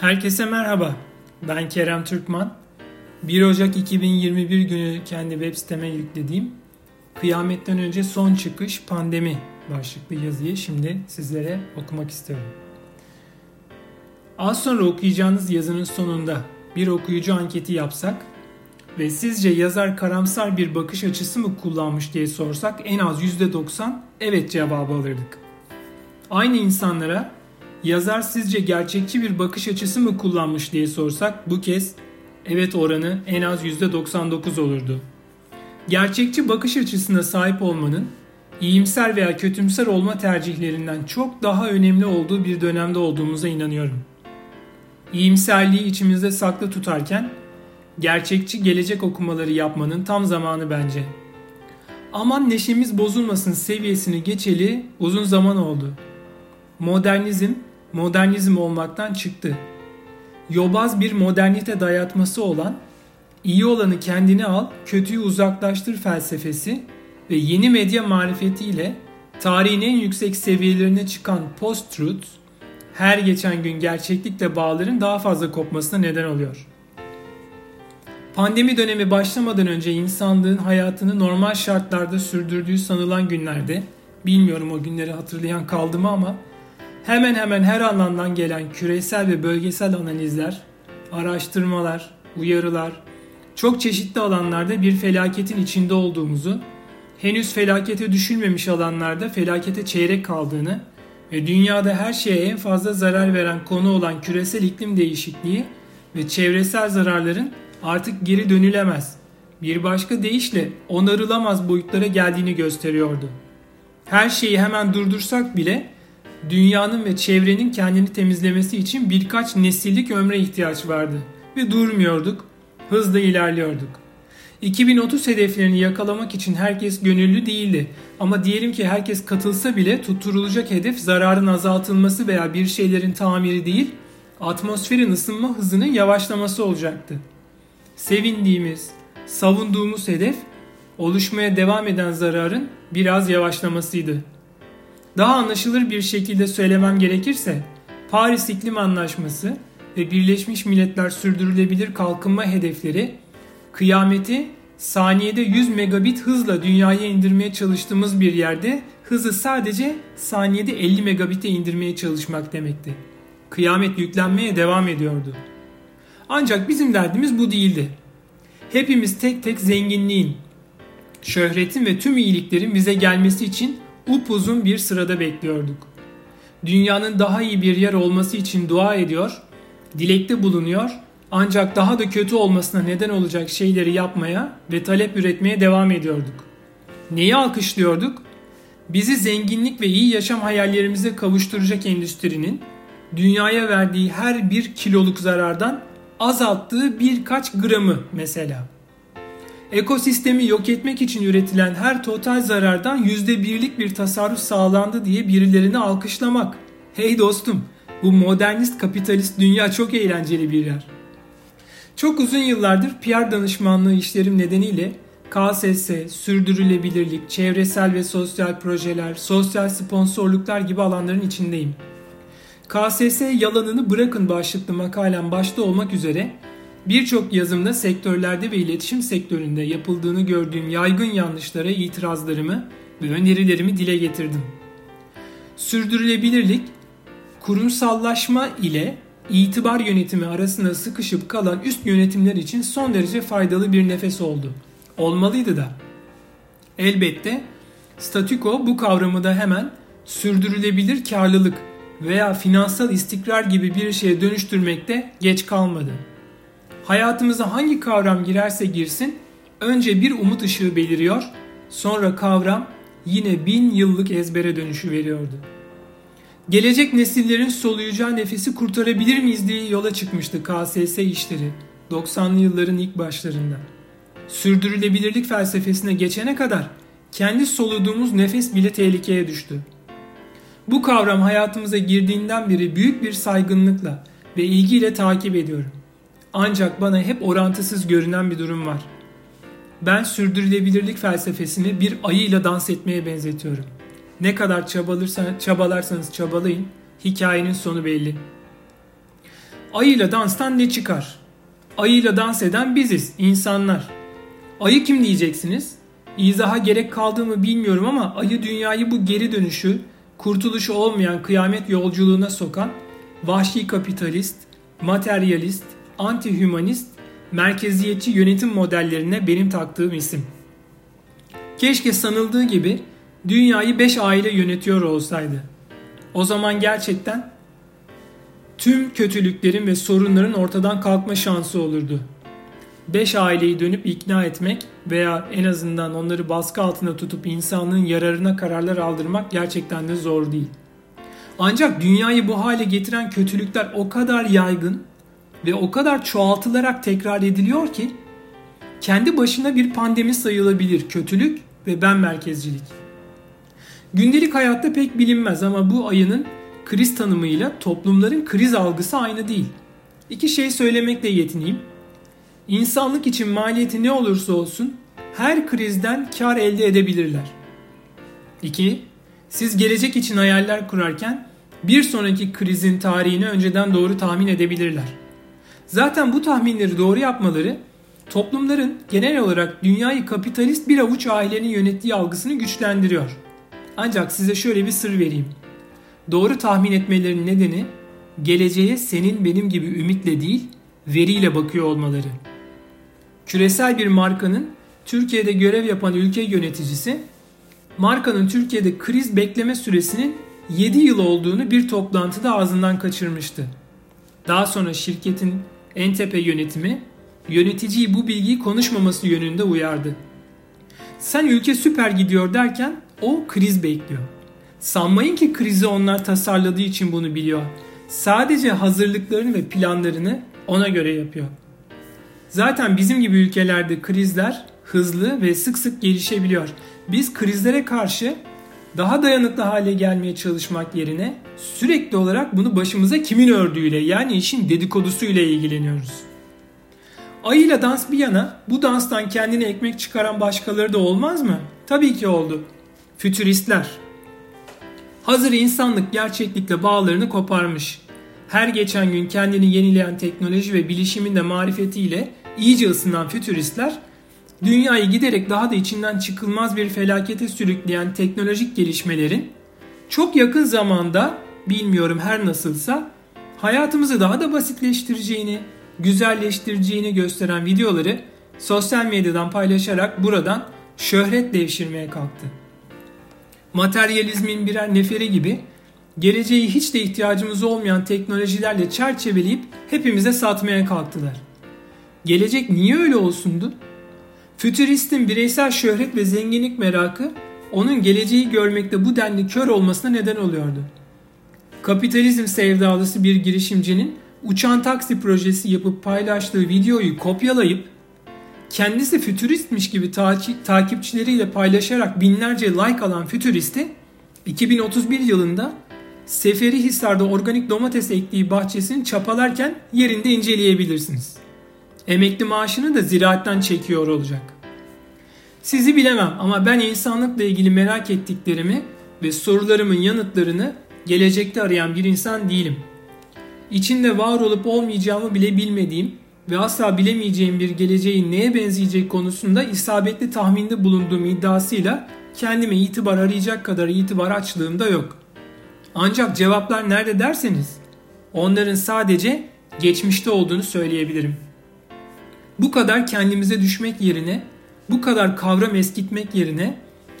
Herkese merhaba. Ben Kerem Türkman. 1 Ocak 2021 günü kendi web siteme yüklediğim Kıyametten önce son çıkış pandemi başlıklı yazıyı şimdi sizlere okumak istiyorum. Az sonra okuyacağınız yazının sonunda bir okuyucu anketi yapsak ve sizce yazar karamsar bir bakış açısı mı kullanmış diye sorsak en az %90 evet cevabı alırdık. Aynı insanlara yazar sizce gerçekçi bir bakış açısı mı kullanmış diye sorsak bu kez evet oranı en az %99 olurdu. Gerçekçi bakış açısına sahip olmanın iyimser veya kötümser olma tercihlerinden çok daha önemli olduğu bir dönemde olduğumuza inanıyorum. İyimserliği içimizde saklı tutarken gerçekçi gelecek okumaları yapmanın tam zamanı bence. Aman neşemiz bozulmasın seviyesini geçeli uzun zaman oldu. Modernizm, modernizm olmaktan çıktı. Yobaz bir modernite dayatması olan iyi olanı kendine al, kötüyü uzaklaştır felsefesi ve yeni medya marifetiyle tarihin en yüksek seviyelerine çıkan post-truth her geçen gün gerçeklikle bağların daha fazla kopmasına neden oluyor. Pandemi dönemi başlamadan önce insanlığın hayatını normal şartlarda sürdürdüğü sanılan günlerde, bilmiyorum o günleri hatırlayan kaldı mı ama hemen hemen her alandan gelen küresel ve bölgesel analizler, araştırmalar, uyarılar, çok çeşitli alanlarda bir felaketin içinde olduğumuzu, henüz felakete düşülmemiş alanlarda felakete çeyrek kaldığını ve dünyada her şeye en fazla zarar veren konu olan küresel iklim değişikliği ve çevresel zararların artık geri dönülemez, bir başka deyişle onarılamaz boyutlara geldiğini gösteriyordu. Her şeyi hemen durdursak bile dünyanın ve çevrenin kendini temizlemesi için birkaç nesillik ömre ihtiyaç vardı ve durmuyorduk, hızla ilerliyorduk. 2030 hedeflerini yakalamak için herkes gönüllü değildi ama diyelim ki herkes katılsa bile tutturulacak hedef zararın azaltılması veya bir şeylerin tamiri değil, atmosferin ısınma hızının yavaşlaması olacaktı. Sevindiğimiz, savunduğumuz hedef oluşmaya devam eden zararın biraz yavaşlamasıydı. Daha anlaşılır bir şekilde söylemem gerekirse Paris İklim Anlaşması ve Birleşmiş Milletler Sürdürülebilir Kalkınma Hedefleri kıyameti saniyede 100 megabit hızla dünyaya indirmeye çalıştığımız bir yerde hızı sadece saniyede 50 megabite indirmeye çalışmak demekti. Kıyamet yüklenmeye devam ediyordu. Ancak bizim derdimiz bu değildi. Hepimiz tek tek zenginliğin, şöhretin ve tüm iyiliklerin bize gelmesi için upuzun bir sırada bekliyorduk. Dünyanın daha iyi bir yer olması için dua ediyor, dilekte bulunuyor ancak daha da kötü olmasına neden olacak şeyleri yapmaya ve talep üretmeye devam ediyorduk. Neyi alkışlıyorduk? Bizi zenginlik ve iyi yaşam hayallerimize kavuşturacak endüstrinin dünyaya verdiği her bir kiloluk zarardan azalttığı birkaç gramı mesela. Ekosistemi yok etmek için üretilen her total zarardan %1'lik bir tasarruf sağlandı diye birilerini alkışlamak. Hey dostum, bu modernist kapitalist dünya çok eğlenceli bir yer. Çok uzun yıllardır PR danışmanlığı işlerim nedeniyle KSS, sürdürülebilirlik, çevresel ve sosyal projeler, sosyal sponsorluklar gibi alanların içindeyim. KSS yalanını bırakın başlıklı makalem başta olmak üzere birçok yazımda sektörlerde ve iletişim sektöründe yapıldığını gördüğüm yaygın yanlışlara itirazlarımı ve önerilerimi dile getirdim. Sürdürülebilirlik, kurumsallaşma ile itibar yönetimi arasında sıkışıp kalan üst yönetimler için son derece faydalı bir nefes oldu. Olmalıydı da. Elbette statüko bu kavramı da hemen sürdürülebilir karlılık veya finansal istikrar gibi bir şeye dönüştürmekte geç kalmadı. Hayatımıza hangi kavram girerse girsin önce bir umut ışığı beliriyor, sonra kavram yine bin yıllık ezbere dönüşü veriyordu. Gelecek nesillerin soluyacağı nefesi kurtarabilir miyiz diye yola çıkmıştı KSS işleri 90'lı yılların ilk başlarında. Sürdürülebilirlik felsefesine geçene kadar kendi soluduğumuz nefes bile tehlikeye düştü. Bu kavram hayatımıza girdiğinden beri büyük bir saygınlıkla ve ilgiyle takip ediyorum. Ancak bana hep orantısız görünen bir durum var. Ben sürdürülebilirlik felsefesini bir ayıyla dans etmeye benzetiyorum. Ne kadar çabalarsanız, çabalarsanız çabalayın, hikayenin sonu belli. Ayıyla danstan ne çıkar? Ayıyla dans eden biziz, insanlar. Ayı kim diyeceksiniz? İzaha gerek kaldığımı bilmiyorum ama ayı dünyayı bu geri dönüşü, kurtuluşu olmayan kıyamet yolculuğuna sokan vahşi kapitalist, materyalist, anti-hümanist, merkeziyetçi yönetim modellerine benim taktığım isim. Keşke sanıldığı gibi dünyayı 5 aile yönetiyor olsaydı. O zaman gerçekten tüm kötülüklerin ve sorunların ortadan kalkma şansı olurdu. 5 aileyi dönüp ikna etmek veya en azından onları baskı altında tutup insanlığın yararına kararlar aldırmak gerçekten de zor değil. Ancak dünyayı bu hale getiren kötülükler o kadar yaygın ve o kadar çoğaltılarak tekrar ediliyor ki kendi başına bir pandemi sayılabilir kötülük ve ben merkezcilik. Gündelik hayatta pek bilinmez ama bu ayının kriz tanımıyla toplumların kriz algısı aynı değil. İki şey söylemekle yetineyim. İnsanlık için maliyeti ne olursa olsun her krizden kar elde edebilirler. 2. Siz gelecek için hayaller kurarken bir sonraki krizin tarihini önceden doğru tahmin edebilirler. Zaten bu tahminleri doğru yapmaları toplumların genel olarak dünyayı kapitalist bir avuç ailenin yönettiği algısını güçlendiriyor. Ancak size şöyle bir sır vereyim. Doğru tahmin etmelerinin nedeni geleceğe senin benim gibi ümitle değil, veriyle bakıyor olmaları. Küresel bir markanın Türkiye'de görev yapan ülke yöneticisi markanın Türkiye'de kriz bekleme süresinin 7 yıl olduğunu bir toplantıda ağzından kaçırmıştı. Daha sonra şirketin en tepe yönetimi yöneticiyi bu bilgiyi konuşmaması yönünde uyardı. Sen ülke süper gidiyor derken o kriz bekliyor. Sanmayın ki krizi onlar tasarladığı için bunu biliyor. Sadece hazırlıklarını ve planlarını ona göre yapıyor. Zaten bizim gibi ülkelerde krizler hızlı ve sık sık gelişebiliyor. Biz krizlere karşı daha dayanıklı hale gelmeye çalışmak yerine sürekli olarak bunu başımıza kimin ördüğüyle yani işin dedikodusuyla ilgileniyoruz. Ayıyla dans bir yana bu danstan kendine ekmek çıkaran başkaları da olmaz mı? Tabii ki oldu. Fütüristler. Hazır insanlık gerçeklikle bağlarını koparmış. Her geçen gün kendini yenileyen teknoloji ve bilişimin de marifetiyle iyice ısınan fütüristler dünyayı giderek daha da içinden çıkılmaz bir felakete sürükleyen teknolojik gelişmelerin çok yakın zamanda bilmiyorum her nasılsa hayatımızı daha da basitleştireceğini, güzelleştireceğini gösteren videoları sosyal medyadan paylaşarak buradan şöhret devşirmeye kalktı. Materyalizmin birer neferi gibi geleceği hiç de ihtiyacımız olmayan teknolojilerle çerçeveleyip hepimize satmaya kalktılar. Gelecek niye öyle olsundu? Fütüristin bireysel şöhret ve zenginlik merakı onun geleceği görmekte bu denli kör olmasına neden oluyordu. Kapitalizm sevdalısı bir girişimcinin uçan taksi projesi yapıp paylaştığı videoyu kopyalayıp kendisi fütüristmiş gibi takipçileriyle paylaşarak binlerce like alan fütüristi 2031 yılında Seferi Hisar'da organik domates ektiği bahçesini çapalarken yerinde inceleyebilirsiniz. Emekli maaşını da ziraatten çekiyor olacak. Sizi bilemem ama ben insanlıkla ilgili merak ettiklerimi ve sorularımın yanıtlarını gelecekte arayan bir insan değilim. İçinde var olup olmayacağımı bile bilmediğim ve asla bilemeyeceğim bir geleceğin neye benzeyecek konusunda isabetli tahminde bulunduğum iddiasıyla kendime itibar arayacak kadar itibar açlığım da yok. Ancak cevaplar nerede derseniz onların sadece geçmişte olduğunu söyleyebilirim. Bu kadar kendimize düşmek yerine, bu kadar kavram eskitmek yerine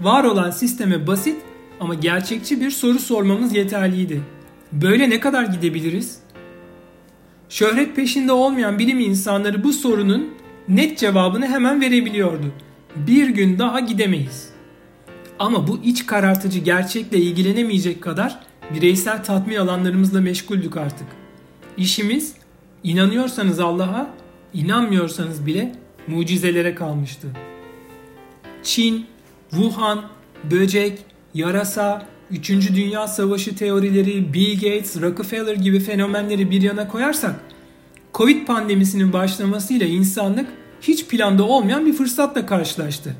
var olan sisteme basit ama gerçekçi bir soru sormamız yeterliydi. Böyle ne kadar gidebiliriz? Şöhret peşinde olmayan bilim insanları bu sorunun net cevabını hemen verebiliyordu. Bir gün daha gidemeyiz. Ama bu iç karartıcı gerçekle ilgilenemeyecek kadar bireysel tatmin alanlarımızla meşguldük artık. İşimiz inanıyorsanız Allah'a, inanmıyorsanız bile mucizelere kalmıştı. Çin, Wuhan, böcek, yarasa, 3. Dünya Savaşı teorileri, Bill Gates, Rockefeller gibi fenomenleri bir yana koyarsak, Covid pandemisinin başlamasıyla insanlık hiç planda olmayan bir fırsatla karşılaştı.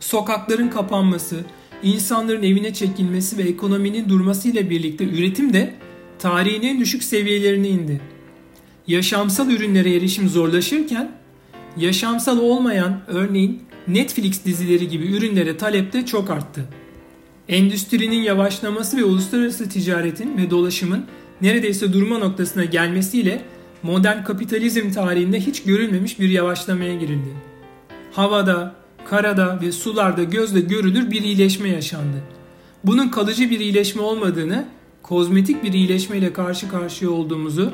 Sokakların kapanması, insanların evine çekilmesi ve ekonominin durması ile birlikte üretim de tarihin en düşük seviyelerine indi. Yaşamsal ürünlere erişim zorlaşırken yaşamsal olmayan örneğin Netflix dizileri gibi ürünlere talep de çok arttı. Endüstrinin yavaşlaması ve uluslararası ticaretin ve dolaşımın neredeyse durma noktasına gelmesiyle modern kapitalizm tarihinde hiç görülmemiş bir yavaşlamaya girildi. Havada, karada ve sularda gözle görülür bir iyileşme yaşandı. Bunun kalıcı bir iyileşme olmadığını, kozmetik bir iyileşmeyle karşı karşıya olduğumuzu,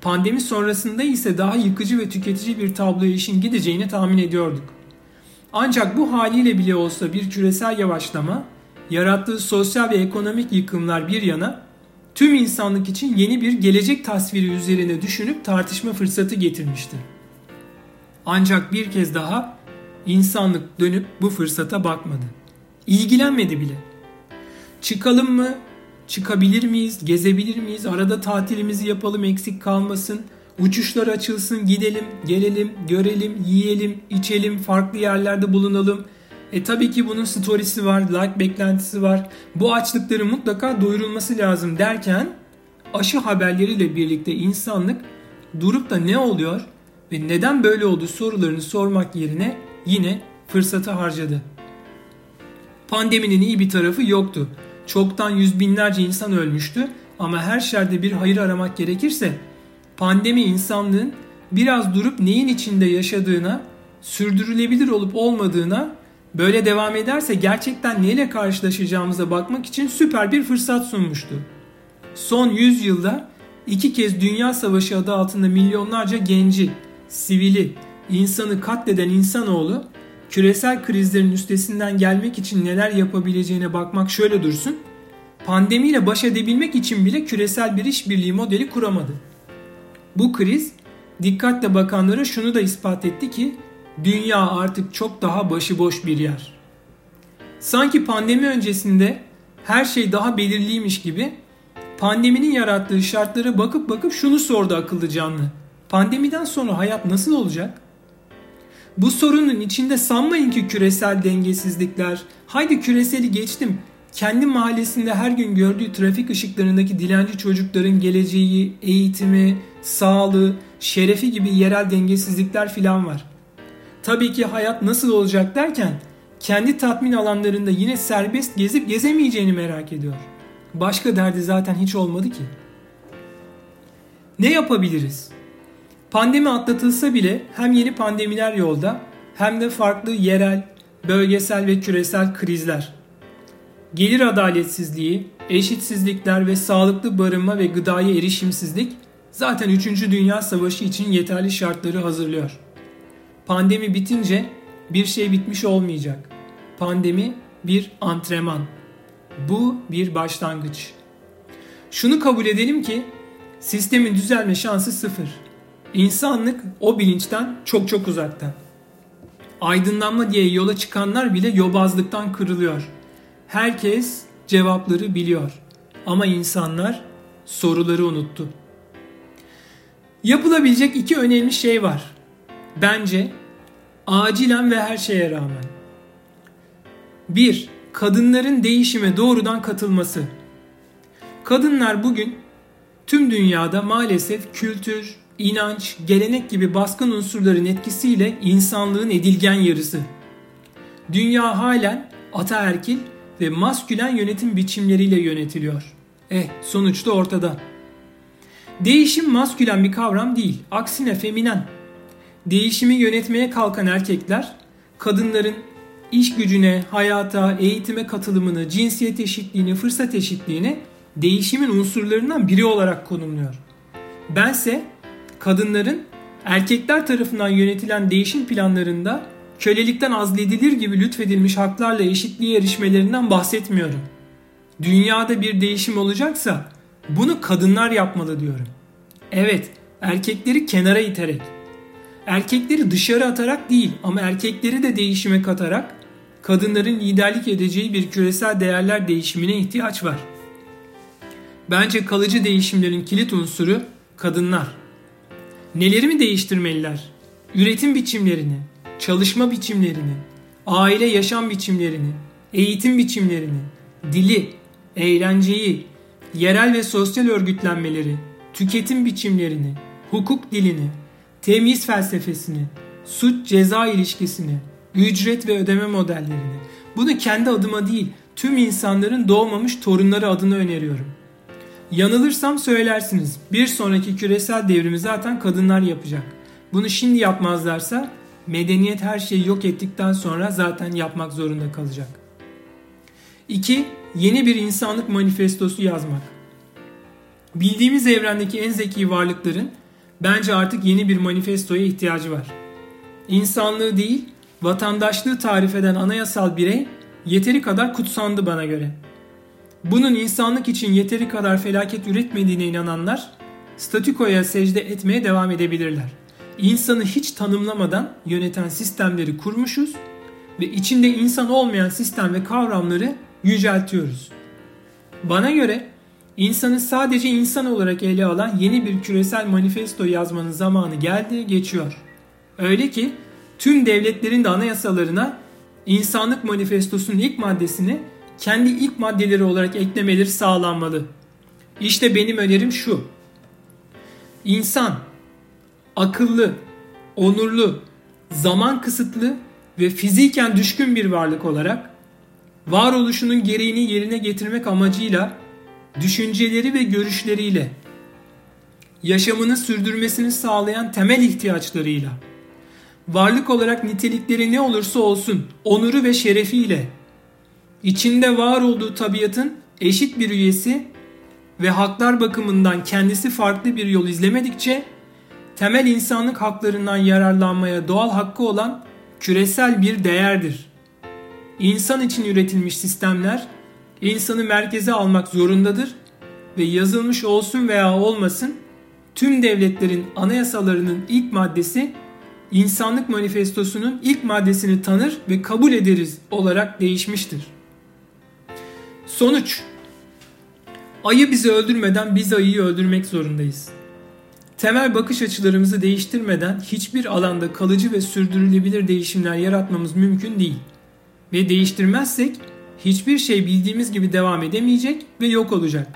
pandemi sonrasında ise daha yıkıcı ve tüketici bir tabloya işin gideceğini tahmin ediyorduk. Ancak bu haliyle bile olsa bir küresel yavaşlama, yarattığı sosyal ve ekonomik yıkımlar bir yana, tüm insanlık için yeni bir gelecek tasviri üzerine düşünüp tartışma fırsatı getirmişti. Ancak bir kez daha insanlık dönüp bu fırsata bakmadı. İlgilenmedi bile. Çıkalım mı? Çıkabilir miyiz? Gezebilir miyiz? Arada tatilimizi yapalım eksik kalmasın. Uçuşlar açılsın, gidelim, gelelim, görelim, yiyelim, içelim, farklı yerlerde bulunalım. E tabii ki bunun storiesi var, like beklentisi var. Bu açlıkların mutlaka doyurulması lazım derken aşı haberleriyle birlikte insanlık durup da ne oluyor ve neden böyle oldu sorularını sormak yerine yine fırsatı harcadı. Pandeminin iyi bir tarafı yoktu. Çoktan yüz binlerce insan ölmüştü ama her şerde bir hayır aramak gerekirse pandemi insanlığın biraz durup neyin içinde yaşadığına, sürdürülebilir olup olmadığına, böyle devam ederse gerçekten neyle karşılaşacağımıza bakmak için süper bir fırsat sunmuştu. Son 100 yılda iki kez Dünya Savaşı adı altında milyonlarca genci, sivili, insanı katleden insanoğlu küresel krizlerin üstesinden gelmek için neler yapabileceğine bakmak şöyle dursun. Pandemiyle baş edebilmek için bile küresel bir işbirliği modeli kuramadı. Bu kriz dikkatle bakanlara şunu da ispat etti ki dünya artık çok daha başıboş bir yer. Sanki pandemi öncesinde her şey daha belirliymiş gibi pandeminin yarattığı şartlara bakıp bakıp şunu sordu akıllı canlı. Pandemiden sonra hayat nasıl olacak? Bu sorunun içinde sanmayın ki küresel dengesizlikler, haydi küreseli geçtim, kendi mahallesinde her gün gördüğü trafik ışıklarındaki dilenci çocukların geleceği, eğitimi, sağlığı, şerefi gibi yerel dengesizlikler filan var. Tabii ki hayat nasıl olacak derken kendi tatmin alanlarında yine serbest gezip gezemeyeceğini merak ediyor. Başka derdi zaten hiç olmadı ki. Ne yapabiliriz? Pandemi atlatılsa bile hem yeni pandemiler yolda hem de farklı yerel, bölgesel ve küresel krizler. Gelir adaletsizliği, eşitsizlikler ve sağlıklı barınma ve gıdaya erişimsizlik zaten 3. Dünya Savaşı için yeterli şartları hazırlıyor. Pandemi bitince bir şey bitmiş olmayacak. Pandemi bir antrenman. Bu bir başlangıç. Şunu kabul edelim ki sistemin düzelme şansı sıfır. İnsanlık o bilinçten çok çok uzakta. Aydınlanma diye yola çıkanlar bile yobazlıktan kırılıyor. Herkes cevapları biliyor. Ama insanlar soruları unuttu. Yapılabilecek iki önemli şey var. Bence acilen ve her şeye rağmen. 1. Kadınların değişime doğrudan katılması. Kadınlar bugün tüm dünyada maalesef kültür, inanç, gelenek gibi baskın unsurların etkisiyle insanlığın edilgen yarısı. Dünya halen ataerkil ve maskülen yönetim biçimleriyle yönetiliyor. Eh sonuçta ortada. Değişim maskülen bir kavram değil, aksine feminen. Değişimi yönetmeye kalkan erkekler, kadınların iş gücüne, hayata, eğitime katılımını, cinsiyet eşitliğini, fırsat eşitliğini değişimin unsurlarından biri olarak konumluyor. Bense kadınların erkekler tarafından yönetilen değişim planlarında kölelikten azledilir gibi lütfedilmiş haklarla eşitliğe erişmelerinden bahsetmiyorum. Dünyada bir değişim olacaksa bunu kadınlar yapmalı diyorum. Evet, erkekleri kenara iterek, erkekleri dışarı atarak değil ama erkekleri de değişime katarak kadınların liderlik edeceği bir küresel değerler değişimine ihtiyaç var. Bence kalıcı değişimlerin kilit unsuru kadınlar. Neleri mi değiştirmeliler? Üretim biçimlerini, çalışma biçimlerini, aile yaşam biçimlerini, eğitim biçimlerini, dili, eğlenceyi, yerel ve sosyal örgütlenmeleri, tüketim biçimlerini, hukuk dilini, temiz felsefesini, suç ceza ilişkisini, ücret ve ödeme modellerini. Bunu kendi adıma değil, tüm insanların doğmamış torunları adına öneriyorum. Yanılırsam söylersiniz. Bir sonraki küresel devrimi zaten kadınlar yapacak. Bunu şimdi yapmazlarsa medeniyet her şeyi yok ettikten sonra zaten yapmak zorunda kalacak. 2. Yeni bir insanlık manifestosu yazmak. Bildiğimiz evrendeki en zeki varlıkların bence artık yeni bir manifestoya ihtiyacı var. İnsanlığı değil, vatandaşlığı tarif eden anayasal birey yeteri kadar kutsandı bana göre. Bunun insanlık için yeteri kadar felaket üretmediğine inananlar statükoya secde etmeye devam edebilirler. İnsanı hiç tanımlamadan yöneten sistemleri kurmuşuz ve içinde insan olmayan sistem ve kavramları yüceltiyoruz. Bana göre insanı sadece insan olarak ele alan yeni bir küresel manifesto yazmanın zamanı geldi, geçiyor. Öyle ki tüm devletlerin de anayasalarına insanlık manifestosunun ilk maddesini kendi ilk maddeleri olarak eklemeleri sağlanmalı. İşte benim önerim şu. İnsan akıllı, onurlu, zaman kısıtlı ve fiziken düşkün bir varlık olarak varoluşunun gereğini yerine getirmek amacıyla düşünceleri ve görüşleriyle yaşamını sürdürmesini sağlayan temel ihtiyaçlarıyla varlık olarak nitelikleri ne olursa olsun onuru ve şerefiyle içinde var olduğu tabiatın eşit bir üyesi ve haklar bakımından kendisi farklı bir yol izlemedikçe temel insanlık haklarından yararlanmaya doğal hakkı olan küresel bir değerdir. İnsan için üretilmiş sistemler insanı merkeze almak zorundadır ve yazılmış olsun veya olmasın tüm devletlerin anayasalarının ilk maddesi insanlık manifestosunun ilk maddesini tanır ve kabul ederiz olarak değişmiştir. Sonuç Ayı bizi öldürmeden biz ayıyı öldürmek zorundayız. Temel bakış açılarımızı değiştirmeden hiçbir alanda kalıcı ve sürdürülebilir değişimler yaratmamız mümkün değil. Ve değiştirmezsek hiçbir şey bildiğimiz gibi devam edemeyecek ve yok olacak.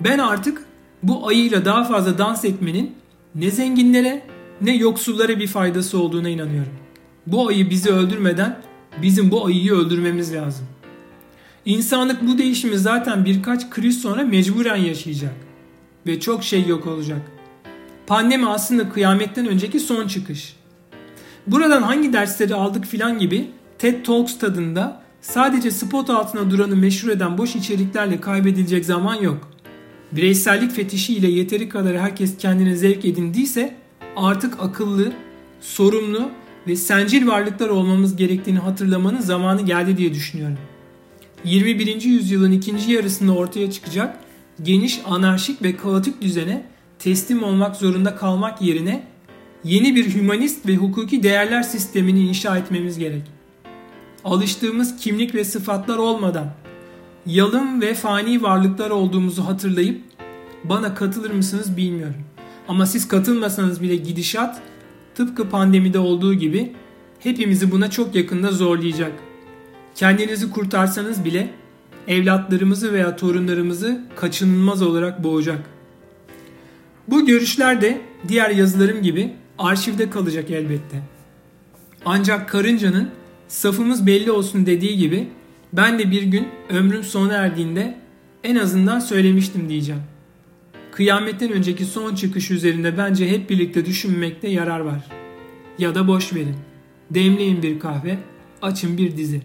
Ben artık bu ayıyla daha fazla dans etmenin ne zenginlere ne yoksullara bir faydası olduğuna inanıyorum. Bu ayı bizi öldürmeden bizim bu ayıyı öldürmemiz lazım. İnsanlık bu değişimi zaten birkaç kriz sonra mecburen yaşayacak. Ve çok şey yok olacak. Pandemi aslında kıyametten önceki son çıkış. Buradan hangi dersleri aldık filan gibi TED Talks tadında sadece spot altına duranı meşhur eden boş içeriklerle kaybedilecek zaman yok. Bireysellik fetişiyle yeteri kadar herkes kendine zevk edindiyse artık akıllı, sorumlu ve sencil varlıklar olmamız gerektiğini hatırlamanın zamanı geldi diye düşünüyorum. 21. yüzyılın ikinci yarısında ortaya çıkacak geniş anarşik ve kaotik düzene teslim olmak zorunda kalmak yerine yeni bir hümanist ve hukuki değerler sistemini inşa etmemiz gerek. Alıştığımız kimlik ve sıfatlar olmadan yalın ve fani varlıklar olduğumuzu hatırlayıp bana katılır mısınız bilmiyorum. Ama siz katılmasanız bile gidişat tıpkı pandemide olduğu gibi hepimizi buna çok yakında zorlayacak. Kendinizi kurtarsanız bile evlatlarımızı veya torunlarımızı kaçınılmaz olarak boğacak. Bu görüşler de diğer yazılarım gibi arşivde kalacak elbette. Ancak karıncanın safımız belli olsun dediği gibi ben de bir gün ömrüm sona erdiğinde en azından söylemiştim diyeceğim. Kıyametten önceki son çıkış üzerinde bence hep birlikte düşünmekte yarar var. Ya da boş verin. Demleyin bir kahve, açın bir dizi.